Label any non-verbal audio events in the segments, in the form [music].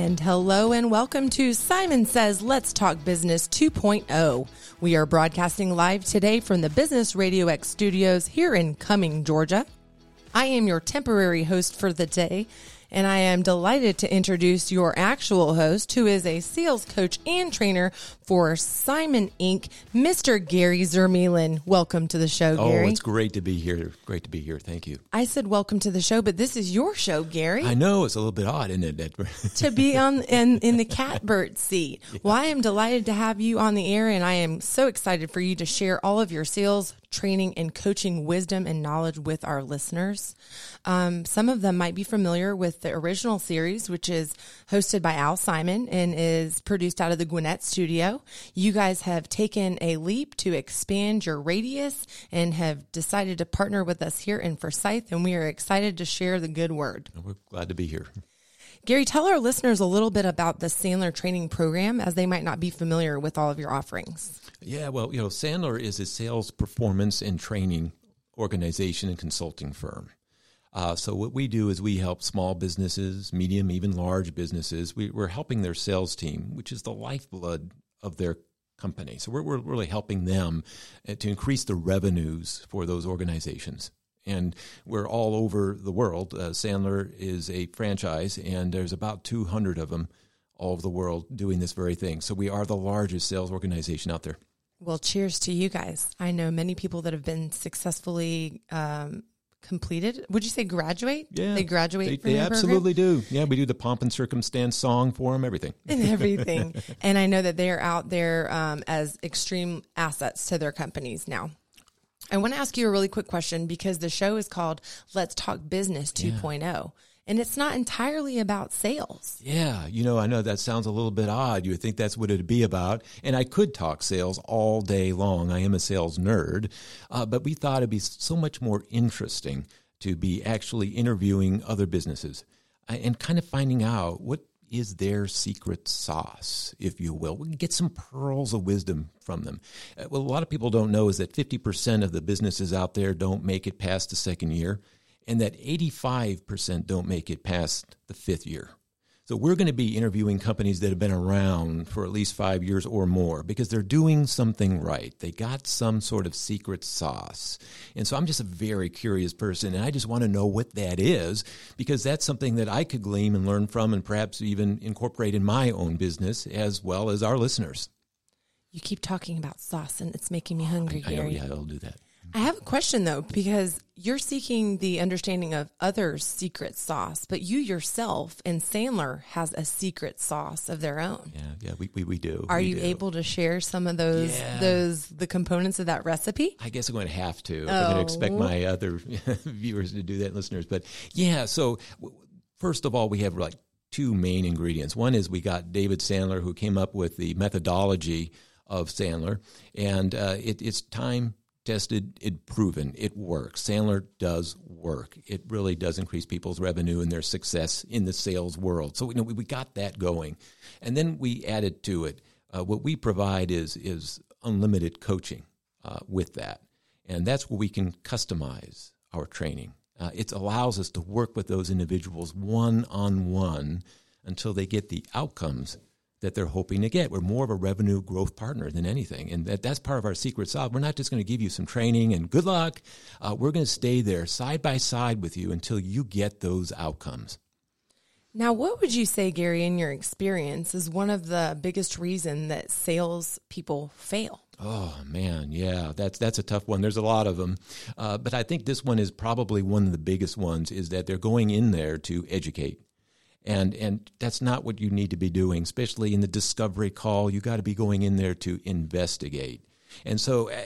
And hello and welcome to Simon Says Let's Talk Business 2.0. We are broadcasting live today from the Business Radio X studios here in Cumming, Georgia. I am your temporary host for the day, and I am delighted to introduce your actual host, who is a sales coach and trainer for Simon Inc., Mr. Gary Zermuehlen. Welcome to the show, oh, Gary. it's great to be here. Great to be here. Thank you. I said welcome to the show, but this is your show, Gary. I know it's a little bit odd, isn't it? [laughs] to be on in in the catbird seat. [laughs] Yeah. Well, I am delighted to have you on the air, and I am so excited for you to share all of your sales training and coaching wisdom and knowledge with our listeners. Um, some of them might be familiar with the original series, which is hosted by Al Simon and is produced out of the Gwinnett studio. You guys have taken a leap to expand your radius and have decided to partner with us here in Forsyth, and we are excited to share the good word. We're glad to be here. Gary, tell our listeners a little bit about the Sandler training program as they might not be familiar with all of your offerings. Yeah, well, you know, Sandler is a sales performance and training organization and consulting firm. Uh, so what we do is we help small businesses, medium, even large businesses. We, are helping their sales team, which is the lifeblood of their company. So we're, we're really helping them uh, to increase the revenues for those organizations and we're all over the world. Uh, Sandler is a franchise, and there's about 200 of them all over the world doing this very thing. So we are the largest sales organization out there. Well, cheers to you guys. I know many people that have been successfully um, completed. Would you say graduate? Yeah, they graduate. They, they absolutely do. Yeah, we do the pomp and circumstance song for them. Everything [laughs] and everything. [laughs] and I know that they are out there um, as extreme assets to their companies now. I want to ask you a really quick question because the show is called Let's Talk Business 2.0. Yeah. And it's not entirely about sales. Yeah, you know, I know that sounds a little bit odd. You would think that's what it'd be about. And I could talk sales all day long. I am a sales nerd. Uh, but we thought it'd be so much more interesting to be actually interviewing other businesses uh, and kind of finding out what is their secret sauce, if you will. We can get some pearls of wisdom from them. Uh, what a lot of people don't know is that 50% of the businesses out there don't make it past the second year, and that 85% don't make it past the fifth year. So we're going to be interviewing companies that have been around for at least five years or more because they're doing something right. They got some sort of secret sauce. And so I'm just a very curious person and I just want to know what that is because that's something that I could glean and learn from and perhaps even incorporate in my own business as well as our listeners. You keep talking about sauce and it's making me oh, hungry, I, I know, yeah, I'll do that. I have a question though, because you're seeking the understanding of others' secret sauce, but you yourself and Sandler has a secret sauce of their own. Yeah, yeah, we, we, we do. Are we you do. able to share some of those yeah. those the components of that recipe? I guess I'm going to have to. Oh. I'm going to expect my other [laughs] viewers to do that, listeners. But yeah, so first of all, we have like two main ingredients. One is we got David Sandler who came up with the methodology of Sandler, and uh, it, it's time tested, it proven, it works. Sandler does work. It really does increase people's revenue and their success in the sales world. So you know, we, we got that going, and then we added to it. Uh, what we provide is is unlimited coaching uh, with that, and that's where we can customize our training. Uh, it allows us to work with those individuals one on one until they get the outcomes that they're hoping to get. We're more of a revenue growth partner than anything. And that, that's part of our secret sauce. We're not just going to give you some training and good luck. Uh, we're going to stay there side by side with you until you get those outcomes. Now, what would you say, Gary, in your experience, is one of the biggest reason that sales people fail? Oh man, yeah, that's that's a tough one. There's a lot of them, uh, but I think this one is probably one of the biggest ones. Is that they're going in there to educate and and that's not what you need to be doing especially in the discovery call you got to be going in there to investigate and so uh,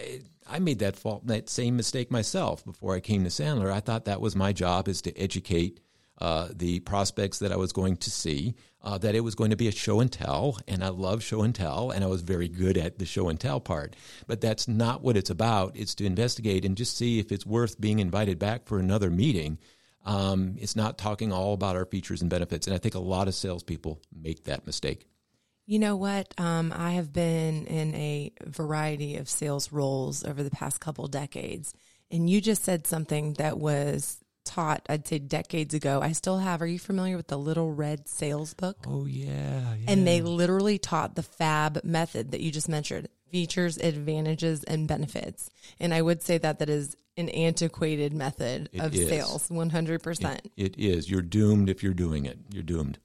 I made that fault that same mistake myself before I came to Sandler I thought that was my job is to educate uh, the prospects that I was going to see uh, that it was going to be a show and tell, and I love show and tell, and I was very good at the show and tell part. But that's not what it's about. It's to investigate and just see if it's worth being invited back for another meeting um, it's not talking all about our features and benefits. And I think a lot of salespeople make that mistake. You know what? Um, I have been in a variety of sales roles over the past couple decades. And you just said something that was taught, I'd say decades ago. I still have. Are you familiar with the Little Red Sales Book? Oh yeah, yeah. And they literally taught the FAB method that you just mentioned: features, advantages, and benefits. And I would say that that is an antiquated method It of is. sales, one hundred percent. it is. You're doomed if you're doing it. You're doomed.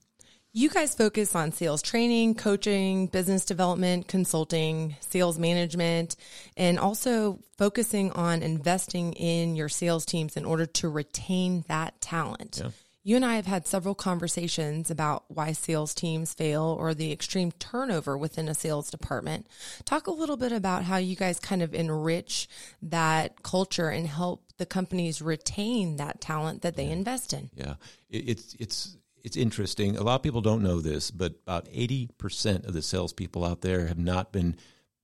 You guys focus on sales training, coaching, business development, consulting, sales management, and also focusing on investing in your sales teams in order to retain that talent. Yeah. You and I have had several conversations about why sales teams fail or the extreme turnover within a sales department. Talk a little bit about how you guys kind of enrich that culture and help the companies retain that talent that they invest in. Yeah, it, it's it's it's interesting. A lot of people don't know this, but about eighty percent of the salespeople out there have not been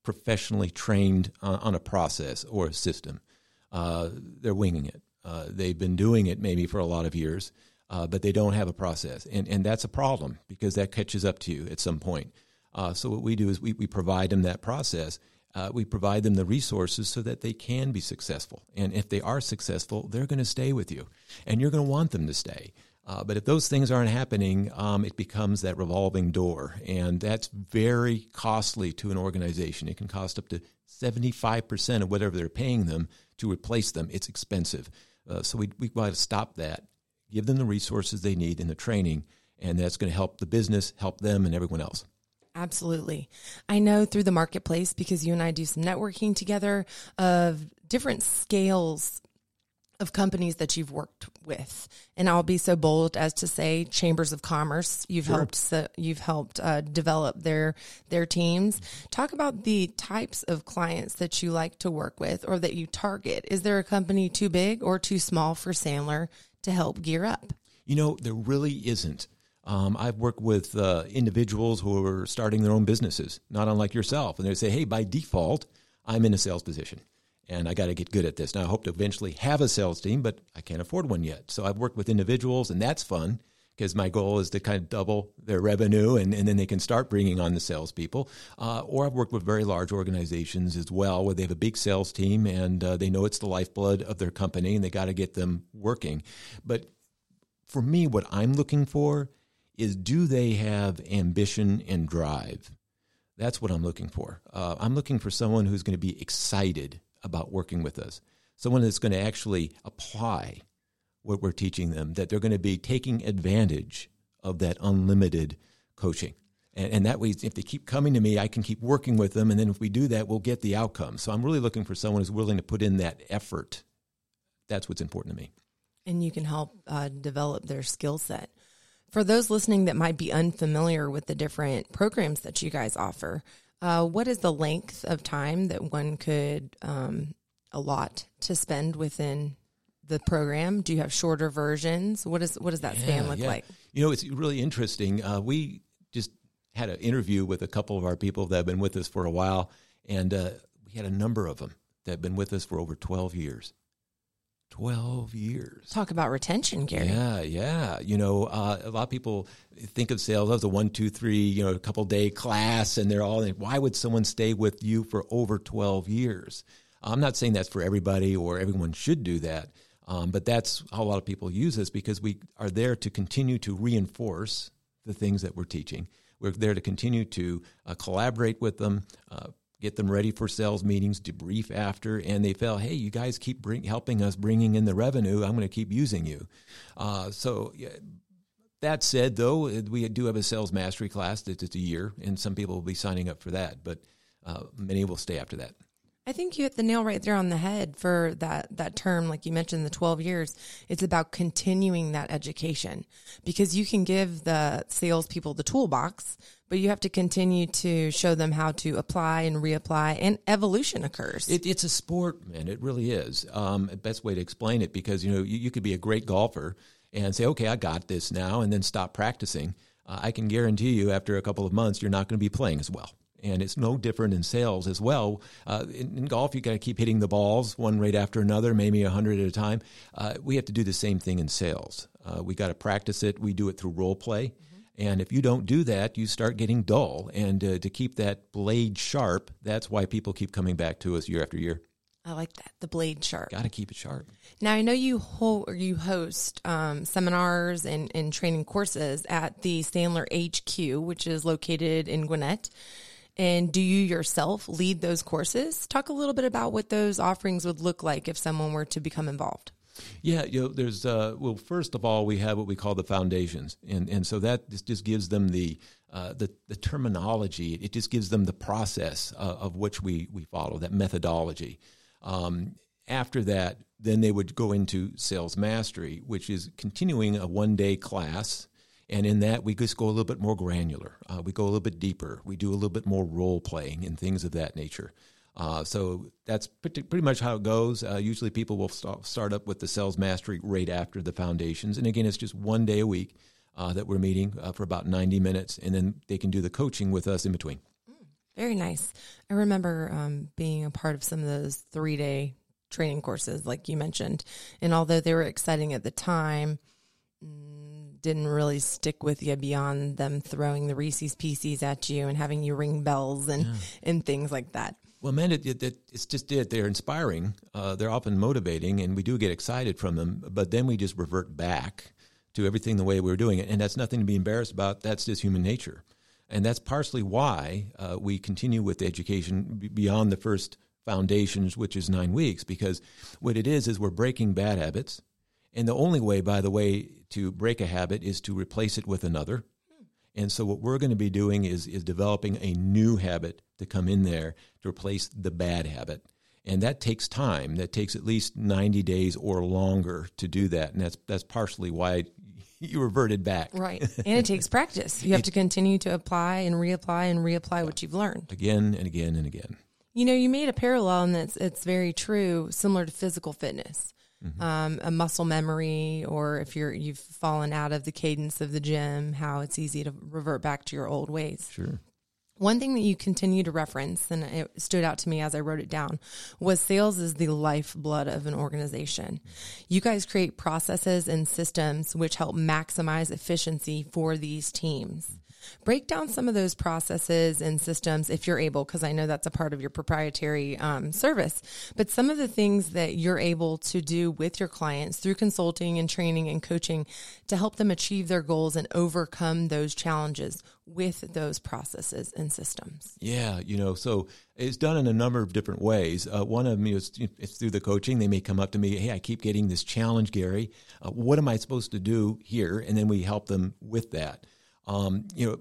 professionally trained on, on a process or a system. Uh, they're winging it. Uh, they've been doing it maybe for a lot of years, uh, but they don't have a process, and and that's a problem because that catches up to you at some point. Uh, so what we do is we, we provide them that process. Uh, we provide them the resources so that they can be successful. And if they are successful, they're going to stay with you, and you're going to want them to stay. Uh, but if those things aren't happening, um, it becomes that revolving door, and that's very costly to an organization. It can cost up to seventy-five percent of whatever they're paying them to replace them. It's expensive, uh, so we we got to stop that. Give them the resources they need and the training, and that's going to help the business, help them, and everyone else. Absolutely. I know through the marketplace because you and I do some networking together of different scales of companies that you've worked with. And I'll be so bold as to say chambers of commerce. You've Sure. helped se- you've helped uh, develop their their teams. Talk about the types of clients that you like to work with or that you target. Is there a company too big or too small for Sandler to help gear up? You know, there really isn't. Um, I've worked with uh, individuals who are starting their own businesses, not unlike yourself, and they say, "Hey, by default, I'm in a sales position, and I got to get good at this." Now, I hope to eventually have a sales team, but I can't afford one yet. So I've worked with individuals, and that's fun because my goal is to kind of double their revenue, and, and then they can start bringing on the salespeople. Uh, or I've worked with very large organizations as well, where they have a big sales team, and uh, they know it's the lifeblood of their company, and they got to get them working. But for me, what I'm looking for is do they have ambition and drive? That's what I'm looking for. Uh, I'm looking for someone who's going to be excited about working with us, someone that's going to actually apply what we're teaching them, that they're going to be taking advantage of that unlimited coaching. And, and that way, if they keep coming to me, I can keep working with them. And then if we do that, we'll get the outcome. So I'm really looking for someone who's willing to put in that effort. That's what's important to me. and you can help uh, develop their skill set. For those listening that might be unfamiliar with the different programs that you guys offer, uh, what is the length of time that one could um, allot to spend within the program? Do you have shorter versions? What is what does that span look yeah. like? You know, it's really interesting. Uh, we just had an interview with a couple of our people that have been with us for a while, and uh, we had a number of them that have been with us for over 12 years. 12 years. Talk about retention, Gary. Yeah, yeah. You know, uh, a lot of people think of sales as a one, two, three, you know, a couple day class, and they're all. Why would someone stay with you for over twelve years? I'm not saying that's for everybody or everyone should do that, um, but that's how a lot of people use us because we are there to continue to reinforce the things that we're teaching. We're there to continue to uh, collaborate with them. Uh, Get them ready for sales meetings, debrief after, and they feel, "Hey, you guys keep bring, helping us, bringing in the revenue. I'm going to keep using you." Uh, so, yeah, that said, though, we do have a sales mastery class that's a year, and some people will be signing up for that, but uh, many will stay after that. I think you hit the nail right there on the head for that that term like you mentioned the 12 years it's about continuing that education because you can give the salespeople the toolbox but you have to continue to show them how to apply and reapply and evolution occurs It, it's a sport, man. It really is. Um, best way to explain it because you know you, you could be a great golfer and say, "Okay, I got this now," and then stop practicing. Uh, I can guarantee you, after a couple of months, you're not going to be playing as well. And it's no different in sales as well. Uh, in, in golf, you got to keep hitting the balls one right after another, maybe a hundred at a time. Uh, we have to do the same thing in sales. Uh, we got to practice it. We do it through role play. And if you don't do that, you start getting dull. And uh, to keep that blade sharp, that's why people keep coming back to us year after year. I like that. The blade sharp. Got to keep it sharp. Now I know you hold or you host um, seminars and, and training courses at the Sandler HQ, which is located in Gwinnett. And do you yourself lead those courses? Talk a little bit about what those offerings would look like if someone were to become involved. Yeah, you know, there's uh, well, first of all, we have what we call the foundations, and and so that just, just gives them the uh, the the terminology. It just gives them the process uh, of which we we follow that methodology. Um, after that, then they would go into sales mastery, which is continuing a one day class. And in that, we just go a little bit more granular. Uh, we go a little bit deeper. We do a little bit more role playing and things of that nature. Uh, so that's pretty, pretty, much how it goes. Uh, usually, people will start, start up with the sales mastery right after the foundations. And again, it's just one day a week uh, that we're meeting uh, for about 90 minutes, and then they can do the coaching with us in between. Very nice. I remember um, being a part of some of those three day training courses, like you mentioned. And although they were exciting at the time, mm, didn't really stick with you beyond them throwing the Reese's Pieces at you and having you ring bells and, yeah. and things like that. Well, man, it, it, it's just it. They're inspiring. Uh, they're often motivating, and we do get excited from them. But then we just revert back to everything the way we were doing it, and that's nothing to be embarrassed about. That's just human nature, and that's partially why uh, we continue with education beyond the first foundations, which is nine weeks, because what it is is we're breaking bad habits, and the only way, by the way, to break a habit is to replace it with another. And so what we're going to be doing is is developing a new habit to come in there to replace the bad habit. And that takes time. That takes at least 90 days or longer to do that. And that's that's partially why [laughs] you reverted back. Right. [laughs] And it takes practice. You have to continue to apply and reapply and reapply what you've learned. Again and again and again. You know, you made a parallel and it's it's very true, similar to physical fitness. Mm-hmm. Um, a muscle memory, or if you're you've fallen out of the cadence of the gym, how it's easy to revert back to your old ways. Sure. One thing that you continue to reference, and it stood out to me as I wrote it down, was sales is the lifeblood of an organization. You guys create processes and systems which help maximize efficiency for these teams. Break down some of those processes and systems if you're able, because I know that's a part of your proprietary um, service. But some of the things that you're able to do with your clients through consulting and training and coaching to help them achieve their goals and overcome those challenges with those processes and systems. Yeah, you know, so it's done in a number of different ways. Uh, one of them is it's through the coaching. They may come up to me, hey, I keep getting this challenge, Gary. Uh, what am I supposed to do here? And then we help them with that. Um, you know,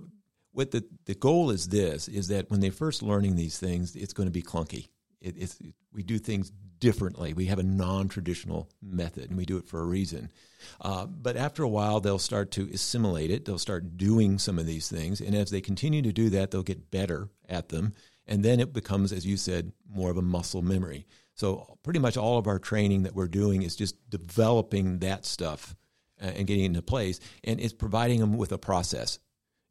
what the, the goal is this, is that when they're first learning these things, it's going to be clunky. It, it's, we do things differently. We have a non-traditional method, and we do it for a reason. Uh, but after a while, they'll start to assimilate it. They'll start doing some of these things, and as they continue to do that, they'll get better at them. And then it becomes, as you said, more of a muscle memory. So pretty much all of our training that we're doing is just developing that stuff uh, and getting into place, and it's providing them with a process.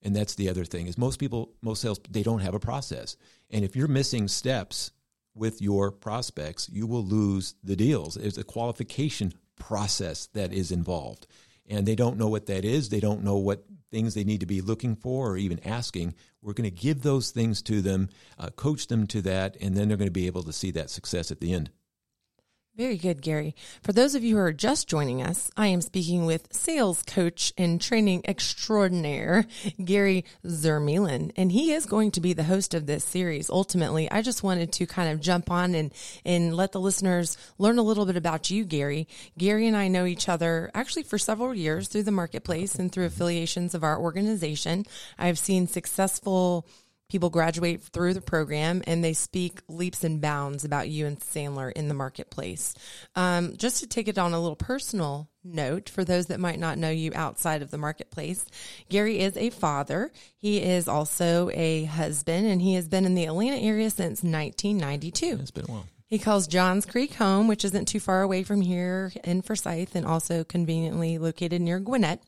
And that's the other thing is most people, most sales, they don't have a process. And if you're missing steps with your prospects, you will lose the deals. It's a qualification process that is involved. And they don't know what that is. They don't know what things they need to be looking for or even asking. We're going to give those things to them, uh, coach them to that, and then they're going to be able to see that success at the end. Very good, Gary. For those of you who are just joining us, I am speaking with sales coach and training extraordinaire, Gary Zermuehlen, and he is going to be the host of this series. Ultimately, I just wanted to kind of jump on and, and let the listeners learn a little bit about you, Gary. Gary and I know each other actually for several years through the marketplace and through affiliations of our organization. I've seen successful people graduate through the program and they speak leaps and bounds about you and Sandler in the marketplace. Um, just to take it on a little personal note for those that might not know you outside of the marketplace, Gary is a father. He is also a husband and he has been in the Atlanta area since 1992. It's been a while. He calls Johns Creek home, which isn't too far away from here in Forsyth and also conveniently located near Gwinnett.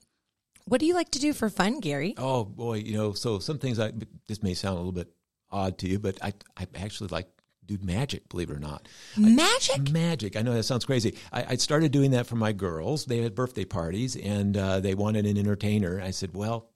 What do you like to do for fun, Gary? Oh boy, you know, so some things I this may sound a little bit odd to you, but I I actually like do magic, believe it or not. Magic? I, magic. I know that sounds crazy. I, I, started doing that for my girls. They had birthday parties and uh, they wanted an entertainer. I said, well,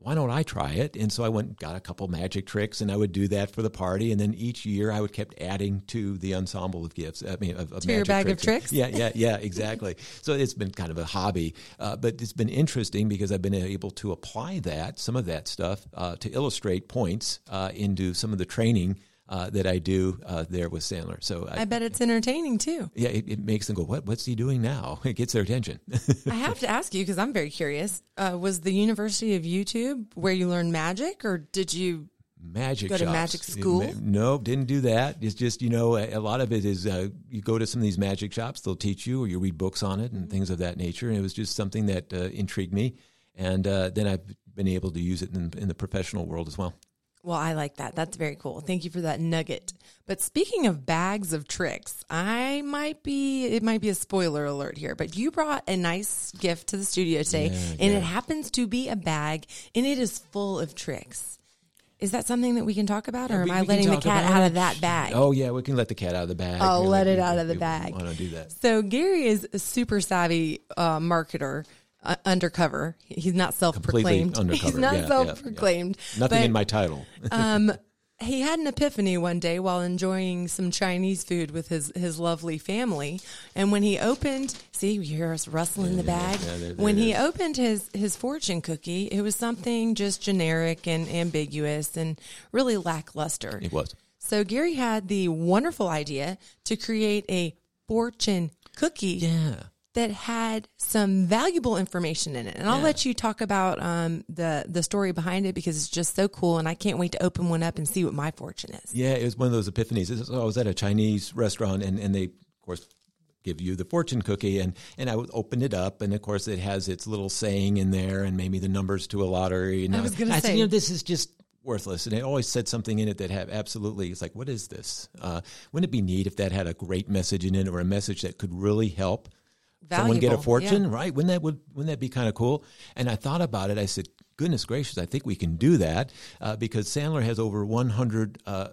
why don't I try it? And so I went and got a couple magic tricks and I would do that for the party. And then each year I would kept adding to the ensemble of gifts. I mean, of, of to your bag tricks. of tricks? Yeah, yeah, yeah, [laughs] exactly. so it's been kind of a hobby, uh, but it's been interesting because I've been able to apply that, some of that stuff, uh, to illustrate points uh, into some of the training uh, that I do uh, there with Sandler. So I, I, bet it's entertaining too. Yeah, it, it, makes them go, "What? What's he doing now?" [laughs] It gets their attention. [laughs] I have to ask you because I'm very curious. Uh, was the University of YouTube where you learned magic, or did you? Magic go shops. to magic school? It, no, didn't do that. It's just you know a, a lot of it is uh, you go to some of these magic shops, they'll teach you, or you read books on it and mm-hmm. things of that nature. And it was just something that uh, intrigued me, and uh, then I've been able to use it in, in the professional world as well. Well, I like that. That's very cool. Thank you for that nugget. But speaking of bags of tricks, I might be, it might be a spoiler alert here, but you brought a nice gift to the studio today, yeah, and yeah. it happens to be a bag, and it is full of tricks. Is that something that we can talk about, or yeah, am I letting the cat out of that bag? Oh yeah, we can let the cat out of the bag. I'll let it out of the bag. Want to do that? So Gary is a super savvy uh, marketer uh, undercover. He's not self-proclaimed. [laughs] He's not yeah, self-proclaimed. Yeah, yeah. Nothing but, in my title. [laughs] um, he had an epiphany one day while enjoying some Chinese food with his, his lovely family. And when he opened, see, you hear us rustling the bag. There, there when he opened his, his fortune cookie, it was something just generic and ambiguous and really lackluster. It was. So Gary had the wonderful idea to create a fortune cookie. Yeah that had some valuable information in it. And I'll let you talk about um, the the story behind it because it's just so cool, and I can't wait to open one up and see what my fortune is. Yeah, it was one of those epiphanies. I was at a Chinese restaurant, and, and they, of course, give you the fortune cookie and and I would open it up and of course it has its little saying in there and maybe the numbers to a lottery and I was going to say you know this is just worthless and it always said something in it that had absolutely it's like what is this uh, wouldn't it be neat if that had a great message in it or a message that could really help Valuable. someone get a fortune, yeah. right? Wouldn't that would wouldn't that be kind of cool? And I thought about it. I said, goodness gracious, I think we can do that uh, because Sandler has over 100 uh,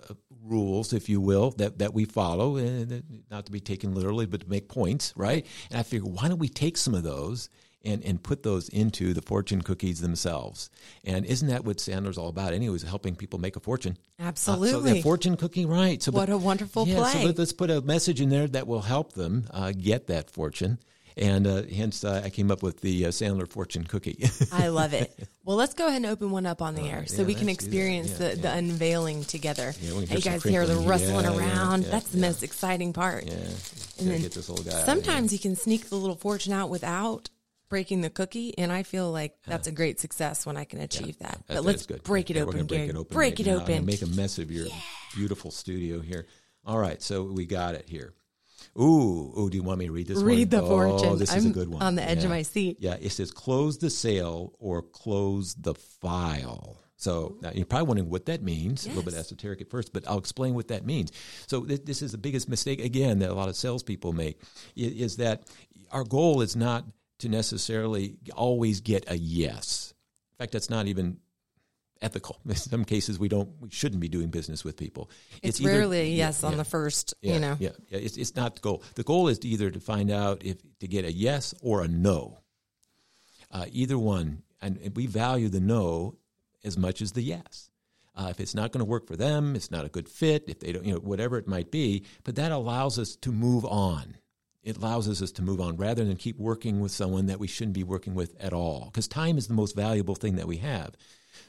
rules, if you will, that, that we follow, and not to be taken literally, but to make points, right? And I figured, why don't we take some of those and, and put those into the fortune cookies themselves. And isn't that what Sandler's all about? Anyways, helping people make a fortune. Absolutely. Uh, so fortune cookie, right? So, what but, a wonderful yeah, play. So let, us put a message in there that will help them uh, get that fortune and uh, hence uh, I came up with the uh, Sandler fortune cookie. I love it. [laughs] Well, let's go ahead and open one up on the air so yeah, we can experience yeah, the, the unveiling together. Yeah, you guys hear the rustling around. That's the most exciting part. Yeah, and then get this guy sometimes you can sneak the little fortune out without breaking the cookie, and I feel like that's a great success when I can achieve that. But let's break it open, Break it open. Break it open. Make a mess of your beautiful studio here. All right, so we got it here. Ooh, ooh, do you want me to read this read one? the fortune. Oh, this I'm is a good one. On the edge yeah. of my seat. Yeah, it says close the sale or close the file. So now you're probably wondering what that means. Yes. A little bit esoteric at first, but I'll explain what that means. So th- this is the biggest mistake again that a lot of salespeople make is, is that our goal is not to necessarily always get a yes. In fact, that's not even ethical. [laughs] In some cases, we don't, we shouldn't be doing business with people. It's, it's rarely a yes yeah, on yeah, the first, yeah, you know. Yeah, yeah. It's, it's not the goal. The goal is to either to find out if to get a yes or a no. Uh, either one, and we value the no as much as the yes. Uh, if it's not going to work for them, it's not a good fit. If they don't, you know, whatever it might be, but that allows us to move on. It allows us to move on rather than keep working with someone that we shouldn't be working with at all. Because time is the most valuable thing that we have.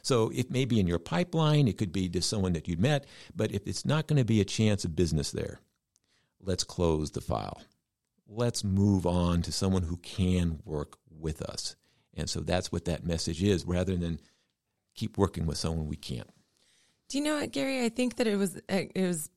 So it may be in your pipeline, it could be to someone that you met, but if it's not going to be a chance of business there, let's close the file. Let's move on to someone who can work with us. And so that's what that message is rather than keep working with someone we can't. Do you know what, Gary? I think that it was it was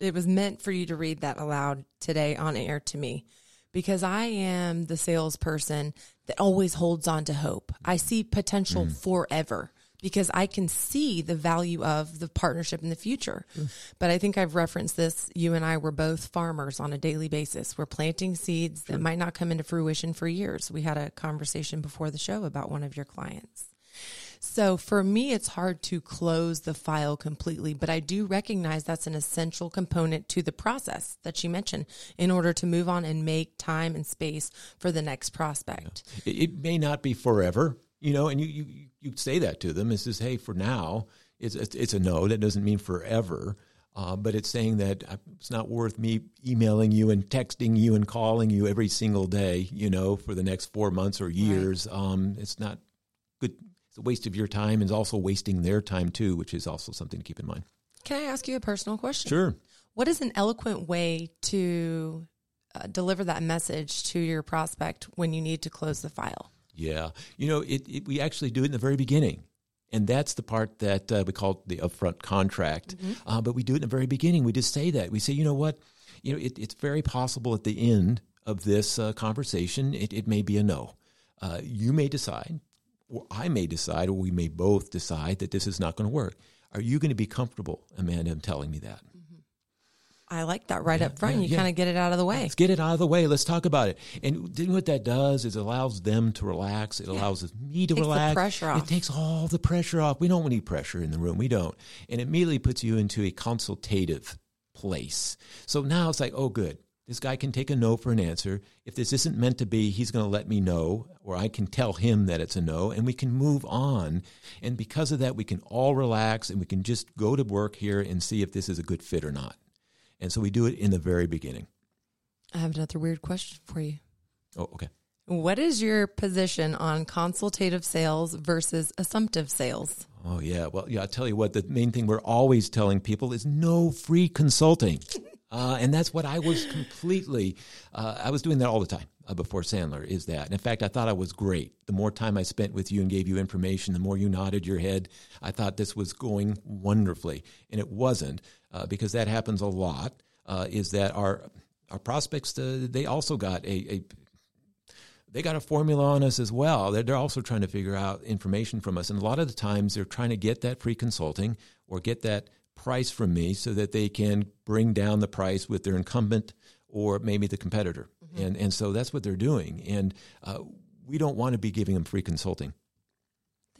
it was meant for you to read that aloud today on air to me because I am the salesperson that always holds on to hope. I see potential mm. forever because I can see the value of the partnership in the future. Mm. But I think I've referenced this. You and I were both farmers on a daily basis. We're planting seeds sure. that might not come into fruition for years. We had a conversation before the show about one of your clients. So for me, it's hard to close the file completely, but I do recognize that's an essential component to the process that you mentioned in order to move on and make time and space for the next prospect. Yeah. It may not be forever, you know, and you, you you say that to them. It says, hey, for now, it's, it's a no. That doesn't mean forever. Uh, but it's saying that it's not worth me emailing you and texting you and calling you every single day, you know, for the next four months or years. Right. Um, it's not. It's a waste of your time and it's also wasting their time too, which is also something to keep in mind. Can I ask you a personal question? Sure. What is an eloquent way to uh, deliver that message to your prospect when you need to close the file? Yeah. You know, it, it, we actually do it in the very beginning. And that's the part that uh, we call the upfront contract. Mm-hmm. Uh, but we do it in the very beginning. We just say that. We say, you know what? You know, it, it's very possible at the end of this uh, conversation, it, it, may be a no. Uh, you may decide, I may decide, or we may both decide that this is not going to work. Are you going to be comfortable, Amanda, in telling me that? Mm-hmm. I like that right yeah, up front. Yeah, you yeah. kind of get it out of the way. Let's get it out of the way. Let's talk about it. And then what that does is it allows them to relax. It allows me to takes relax. pressure off. It takes all the pressure off. We don't want any pressure in the room. We don't. And it immediately puts you into a consultative place. So now it's like, oh, good. This guy can take a no for an answer. If this isn't meant to be, he's going to let me know, or I can tell him that it's a no, and we can move on. And because of that, we can all relax and we can just go to work here and see if this is a good fit or not. And so we do it in the very beginning. I have another weird question for you. Oh, okay. What is your position on consultative sales versus assumptive sales? Oh, yeah. Well, yeah, I'll tell you what, the main thing we're always telling people is no free consulting. [laughs] Uh, and that's what I was completely, uh, I was doing that all the time uh, before Sandler, is that. And in fact, I thought I was great. The more time I spent with you and gave you information, the more you nodded your head. I thought this was going wonderfully. And it wasn't, uh, because that happens a lot, uh, is that our, our prospects, uh, they also got a, a they got a formula on us as well. They're, they're also trying to figure out information from us. And a lot of the times they're trying to get that free consulting or get that price from me so that they can bring down the price with their incumbent or maybe the competitor. Mm-hmm. And, and so that's what they're doing. And uh, we don't want to be giving them free consulting.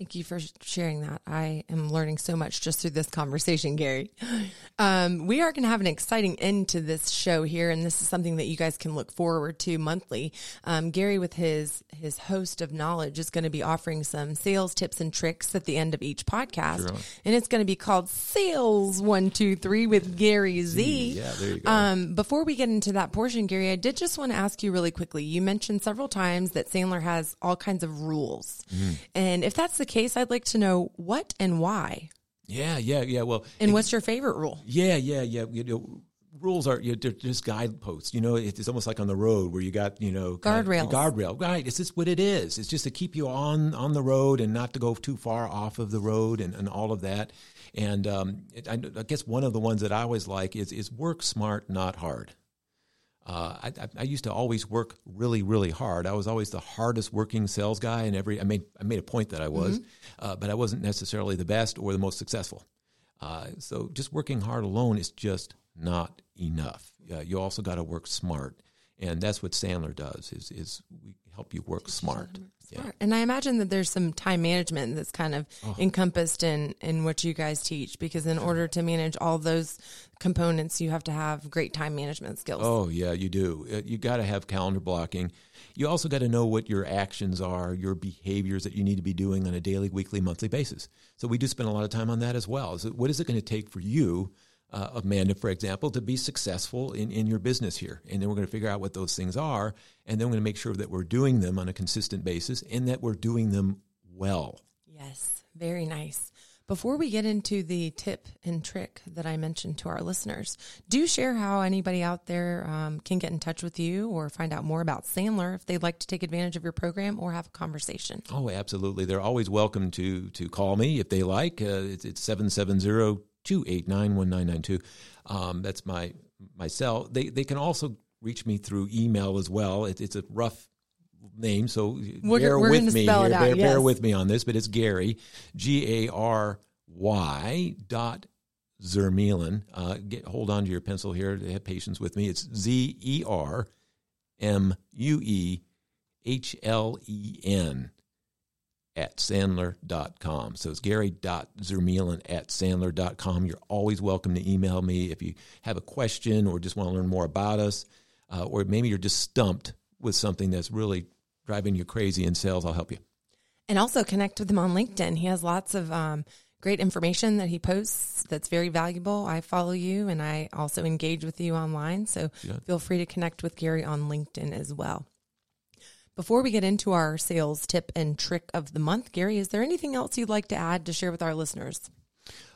Thank you for sharing that. I am learning so much just through this conversation, Gary. [gasps] Um, we are going to have an exciting end to this show here, and this is something that you guys can look forward to monthly. Um, Gary, with his his host of knowledge, is going to be offering some sales tips and tricks at the end of each podcast, sure. and it's going to be called Sales One Two Three with Gary Z. Yeah, there you go. Um, before we get into that portion, Gary, I did just want to ask you really quickly. You mentioned several times that Sandler has all kinds of rules, mm. and if that's the case, I'd like to know what and why. Yeah, yeah, yeah. Well, and what's your favorite rule? Yeah, yeah, yeah. You know, rules are you know, they're just guideposts. You know, it's almost like on the road where you got you know guardrail, Guardrail, right? It's just what it is. It's just to keep you on on the road and not to go too far off of the road and, and all of that. And um, it, I, I guess one of the ones that I always like is is work smart, not hard. Uh, I, I, used to always work really, really hard. I was always the hardest working sales guy, and every I made I made a point that I was, mm-hmm. uh, but I wasn't necessarily the best or the most successful. Uh, so just working hard alone is just not enough. you also got to work smart, and that's what Sandler does. Is is we help you work smart. Yeah. And I imagine that there's some time management that's kind of oh. encompassed in in what you guys teach because in order to manage all those components, you have to have great time management skills. Oh yeah, you do. Uh, you got to have calendar blocking. You also got to know what your actions are, your behaviors that you need to be doing on a daily, weekly, monthly basis. So we do spend a lot of time on that as well. So what is it going to take for you? Uh, Amanda, for example, to be successful in, in your business here. And then we're going to figure out what those things are. And then we're going to make sure that we're doing them on a consistent basis and that we're doing them well. Yes, very nice. Before we get into the tip and trick that I mentioned to our listeners, do share how anybody out there um, can get in touch with you or find out more about Sandler if they'd like to take advantage of your program or have a conversation. Oh, absolutely. They're always welcome to to call me if they like. Uh, it's, it's 770 289 Um, that's my, my cell. They, they can also reach me through email as well. It, it's a rough name, so we're, bear we're with me here. Bear, yes. bear, with me on this, but it's Gary, G A R Y dot Zermuehlen. Uh, get hold on to your pencil here. Have patience with me. It's Z E R M U E H L E N at sandler.com. So it's gary.zermuehlen at sandler.com. You're always welcome to email me if you have a question or just want to learn more about us, uh, or maybe you're just stumped with something that's really driving you crazy in sales. I'll help you. And also connect with him on LinkedIn. He has lots of um, great information that he posts that's very valuable. I follow you and I also engage with you online. So yeah. feel free to connect with Gary on LinkedIn as well. Before we get into our sales tip and trick of the month, Gary, is there anything else you'd like to add to share with our listeners?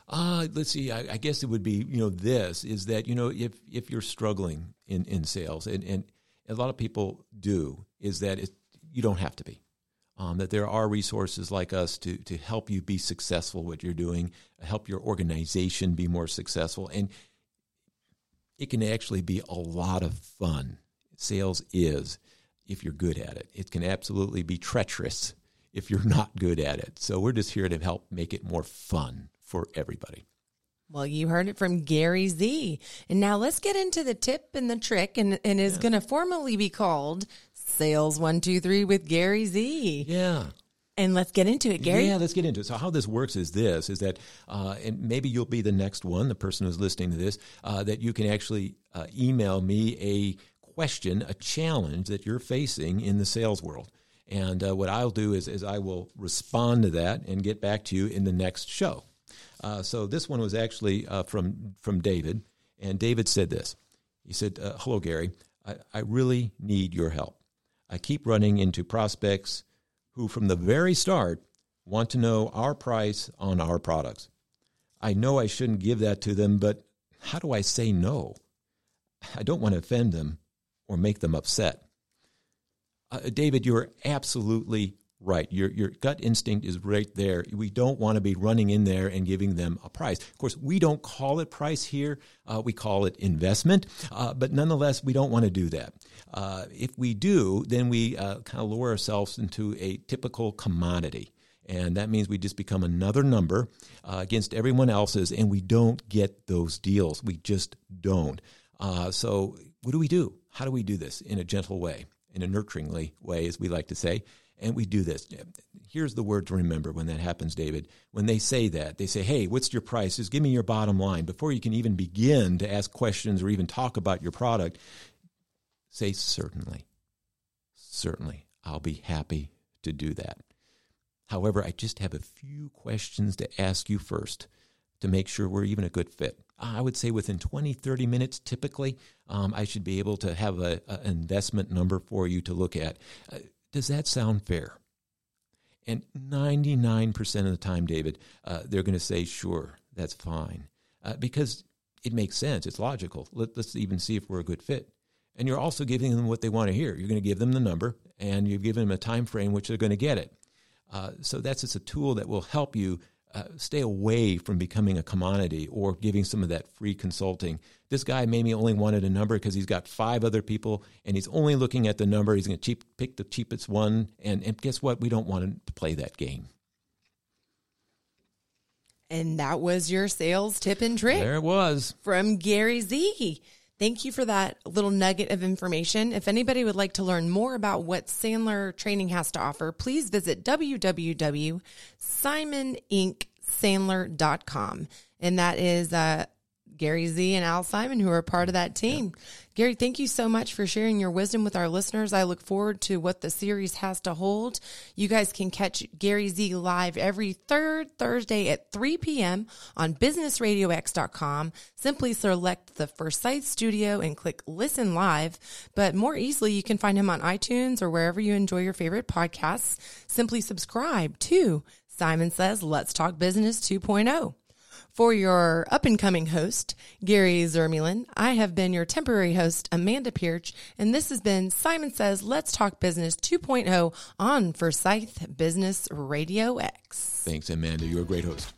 Uh, let's see. I, I, guess it would be, you know, this is that, you know, if, if you're struggling in, in sales, and, and a lot of people do, is that it, you don't have to be. Um, that there are resources like us to, to help you be successful what you're doing, help your organization be more successful. And it can actually be a lot of fun. Sales is if you're good at it. It can absolutely be treacherous if you're not good at it. So we're just here to help make it more fun for everybody. Well, you heard it from Gary Z. And now let's get into the tip and the trick, and, and is yeah. going to formally be called Sales 123 with Gary Z. Yeah. And let's get into it, Gary. Yeah, let's get into it. So how this works is this: is that, uh, and maybe you'll be the next one, the person who's listening to this, uh, that you can actually uh, email me a question, a challenge that you're facing in the sales world. And uh, what I'll do is, is I will respond to that and get back to you in the next show. Uh, so this one was actually uh, from from David, and David said this. He said, uh, "Hello, Gary. I, I really need your help. I keep running into prospects who, from the very start, want to know our price on our products. I know I shouldn't give that to them, but how do I say no? I don't want to offend them, or make them upset. Uh, David, you're absolutely right. Your, your gut instinct is right there. We don't want to be running in there and giving them a price. Of course, we don't call it price here, uh, we call it investment, uh, but nonetheless, we don't want to do that. Uh, if we do, then we uh, kind of lower ourselves into a typical commodity. And that means we just become another number uh, against everyone else's, and we don't get those deals. We just don't. Uh, so, what do we do? How do we do this in a gentle way, in a nurturingly way, as we like to say? And we do this. Here's the word to remember when that happens, David. When they say that, they say, Hey, what's your price? Just give me your bottom line. Before you can even begin to ask questions or even talk about your product, say, Certainly. Certainly. I'll be happy to do that. However, I just have a few questions to ask you first to make sure we're even a good fit. I would say within 20, 30 minutes, typically, um, I should be able to have an investment number for you to look at. Uh, does that sound fair? And 99% of the time, David, uh, they're going to say, sure, that's fine. Uh, because it makes sense. It's logical. Let, us even see if we're a good fit. And you're also giving them what they want to hear. You're going to give them the number, and you've given them a time frame which they're going to get it. Uh, so that's just a tool that will help you uh, stay away from becoming a commodity or giving some of that free consulting. This guy maybe only wanted a number because he's got five other people and he's only looking at the number. He's going to pick the cheapest one. And, and guess what? We don't want to play that game. And that was your sales tip and trick. There it was. From Gary Z. Thank you for that little nugget of information. If anybody would like to learn more about what Sandler Training has to offer, please visit www.simonincsandler.com. And that is uh, Gary Z and Al Simon, who are part of that team. Gary, thank you so much for sharing your wisdom with our listeners. I look forward to what the series has to hold. You guys can catch Gary Z live every third Thursday at 3 p.m. on businessradiox.com. Simply select the Forsyth Studio and click listen live. But more easily, you can find him on iTunes or wherever you enjoy your favorite podcasts. Simply subscribe to Simon Says Let's Talk Business 2.0. For your up and coming host, Gary Zermuehlen, I have been your temporary host, Amanda Pierce, and this has been Simon Says Let's Talk Business 2.0 on Forsyth Business Radio X. Thanks, Amanda. You're a great host.